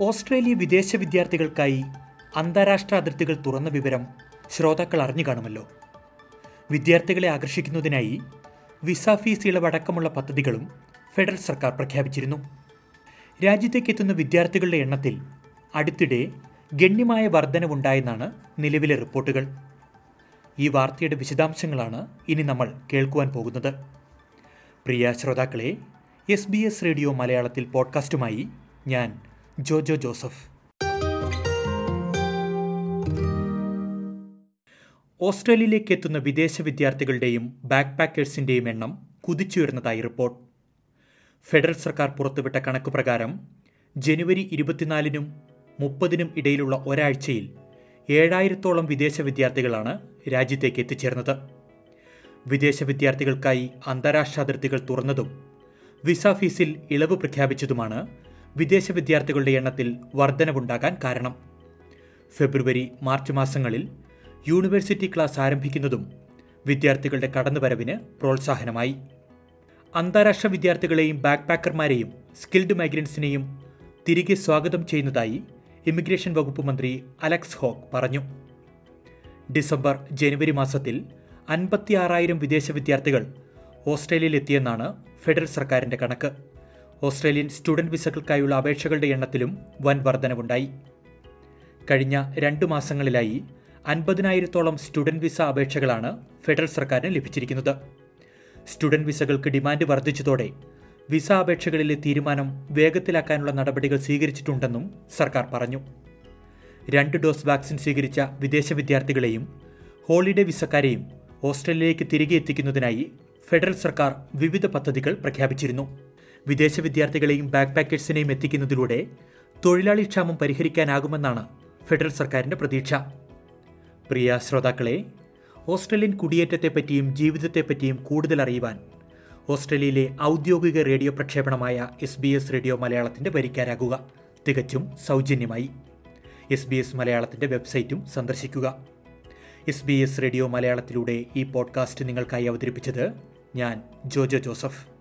Australia വിദേശ വിദ്യാർത്ഥികൾക്കായി അന്താരാഷ്ട്ര അതിർത്തികൾ തുറന്ന വിവരം ശ്രോതാക്കൾ അറിഞ്ഞു കാണുമല്ലോ. വിദ്യാർത്ഥികളെ ആകർഷിക്കുന്നതിനായി വിസ ഫീസ് ഇളവടക്കമുള്ള പദ്ധതികളും ഫെഡറൽ സർക്കാർ പ്രഖ്യാപിച്ചിരുന്നു. രാജ്യത്തേക്ക് എത്തുന്ന വിദ്യാർത്ഥികളുടെ എണ്ണത്തിൽ അടുത്തിടെ ഗണ്യമായ വർധനവുണ്ടായെന്നാണ് നിലവിലെ റിപ്പോർട്ടുകൾ. ഈ വാർത്തയുടെ വിശദാംശങ്ങളാണ് ഇനി നമ്മൾ കേൾക്കുവാൻ പോകുന്നത്. പ്രിയ ശ്രോതാക്കളെ എസ് ബി എസ് റേഡിയോ മലയാളത്തിൽ പോഡ്കാസ്റ്റുമായി ഞാൻ ജോജോ ജോസഫ്. ഓസ്ട്രേലിയയിലേക്ക് എത്തുന്ന വിദേശ വിദ്യാർത്ഥികളുടെയും ബാക്ക് പാക്കേഴ്സിന്റെയും എണ്ണം കുതിച്ചുയർന്നതായി റിപ്പോർട്ട്. ഫെഡറൽ സർക്കാർ പുറത്തുവിട്ട കണക്ക് പ്രകാരം ജനുവരി ഇരുപത്തിനാലിനും മുപ്പതിനും ഇടയിലുള്ള ഒരാഴ്ചയിൽ ഏഴായിരത്തോളം വിദേശ വിദ്യാർത്ഥികളാണ് രാജ്യത്തേക്ക് എത്തിച്ചേർന്നത്. വിദേശ വിദ്യാർത്ഥികൾക്കായി അന്താരാഷ്ട്ര അതിർത്തികൾ തുറന്നതും വിസ ഫീസിൽ ഇളവ് പ്രഖ്യാപിച്ചതുമാണ് വിദേശ വിദ്യാർത്ഥികളുടെ എണ്ണത്തിൽ വർധനവുണ്ടാകാൻ കാരണം. ഫെബ്രുവരി മാർച്ച് മാസങ്ങളിൽ യൂണിവേഴ്സിറ്റി ക്ലാസ് ആരംഭിക്കുന്നതും വിദ്യാർത്ഥികളുടെ കടന്നുവരവിന് പ്രോത്സാഹനമായി. അന്താരാഷ്ട്ര വിദ്യാർത്ഥികളെയും ബാക്ക് പാക്കർമാരെയും സ്കിൽഡ് മൈഗ്രൻസിനെയും തിരികെ സ്വാഗതം ചെയ്യുന്നതായി ഇമിഗ്രേഷൻ വകുപ്പ് മന്ത്രി അലക്സ് ഹോക്ക് പറഞ്ഞു. ഡിസംബർ ജനുവരി മാസത്തിൽ അൻപത്തിയാറായിരം വിദേശ വിദ്യാർത്ഥികൾ ഓസ്ട്രേലിയയിൽ എത്തിയെന്നാണ് ഫെഡറൽ സർക്കാരിന്റെ കണക്ക്. ഓസ്ട്രേലിയൻ സ്റ്റുഡന്റ് വിസകൾക്കായുള്ള അപേക്ഷകളുടെ എണ്ണത്തിലും വൻ വർധനവുണ്ടായി. കഴിഞ്ഞ രണ്ടു മാസങ്ങളിലായി അൻപതിനായിരത്തോളം സ്റ്റുഡന്റ് വിസ അപേക്ഷകളാണ് ഫെഡറൽ സർക്കാരിന് ലഭിച്ചിരിക്കുന്നത്. സ്റ്റുഡന്റ് വിസകൾക്ക് ഡിമാൻഡ് വർദ്ധിച്ചതോടെ വിസ അപേക്ഷകളിലെ തീരുമാനം വേഗത്തിലാക്കാനുള്ള നടപടികൾ സ്വീകരിച്ചിട്ടുണ്ടെന്നും സർക്കാർ പറഞ്ഞു. രണ്ട് ഡോസ് വാക്സിൻ സ്വീകരിച്ച വിദേശ വിദ്യാർത്ഥികളെയും ഹോളിഡേ വിസക്കാരെയും ഓസ്ട്രേലിയയിലേക്ക് തിരികെ എത്തിക്കുന്നതിനായി ഫെഡറൽ സർക്കാർ വിവിധ പദ്ധതികൾ പ്രഖ്യാപിച്ചിരുന്നു. വിദേശ വിദ്യാർത്ഥികളെയും ബാക്ക് പാക്കേഴ്സിനെയും എത്തിക്കുന്നതിലൂടെ തൊഴിലാളി ക്ഷാമം പരിഹരിക്കാനാകുമെന്നാണ് ഫെഡറൽ സർക്കാരിന്റെ പ്രതീക്ഷ. പ്രിയ ശ്രോതാക്കളെ ഓസ്ട്രേലിയൻ കുടിയേറ്റത്തെപ്പറ്റിയും ജീവിതത്തെപ്പറ്റിയും കൂടുതൽ അറിയുവാൻ ഓസ്ട്രേലിയയിലെ ഔദ്യോഗിക റേഡിയോ പ്രക്ഷേപണമായ എസ് ബി എസ് റേഡിയോ മലയാളത്തിന്റെ വരിക്കാരാകുക. തികച്ചും സൗജന്യമായി. എസ് ബി എസ് മലയാളത്തിന്റെ വെബ്സൈറ്റും സന്ദർശിക്കുക. എസ് ബി എസ് റേഡിയോ മലയാളത്തിലൂടെ ഈ പോഡ്കാസ്റ്റ് നിങ്ങൾക്കായി അവതരിപ്പിച്ചത് ഞാൻ ജോജോ ജോസഫ്.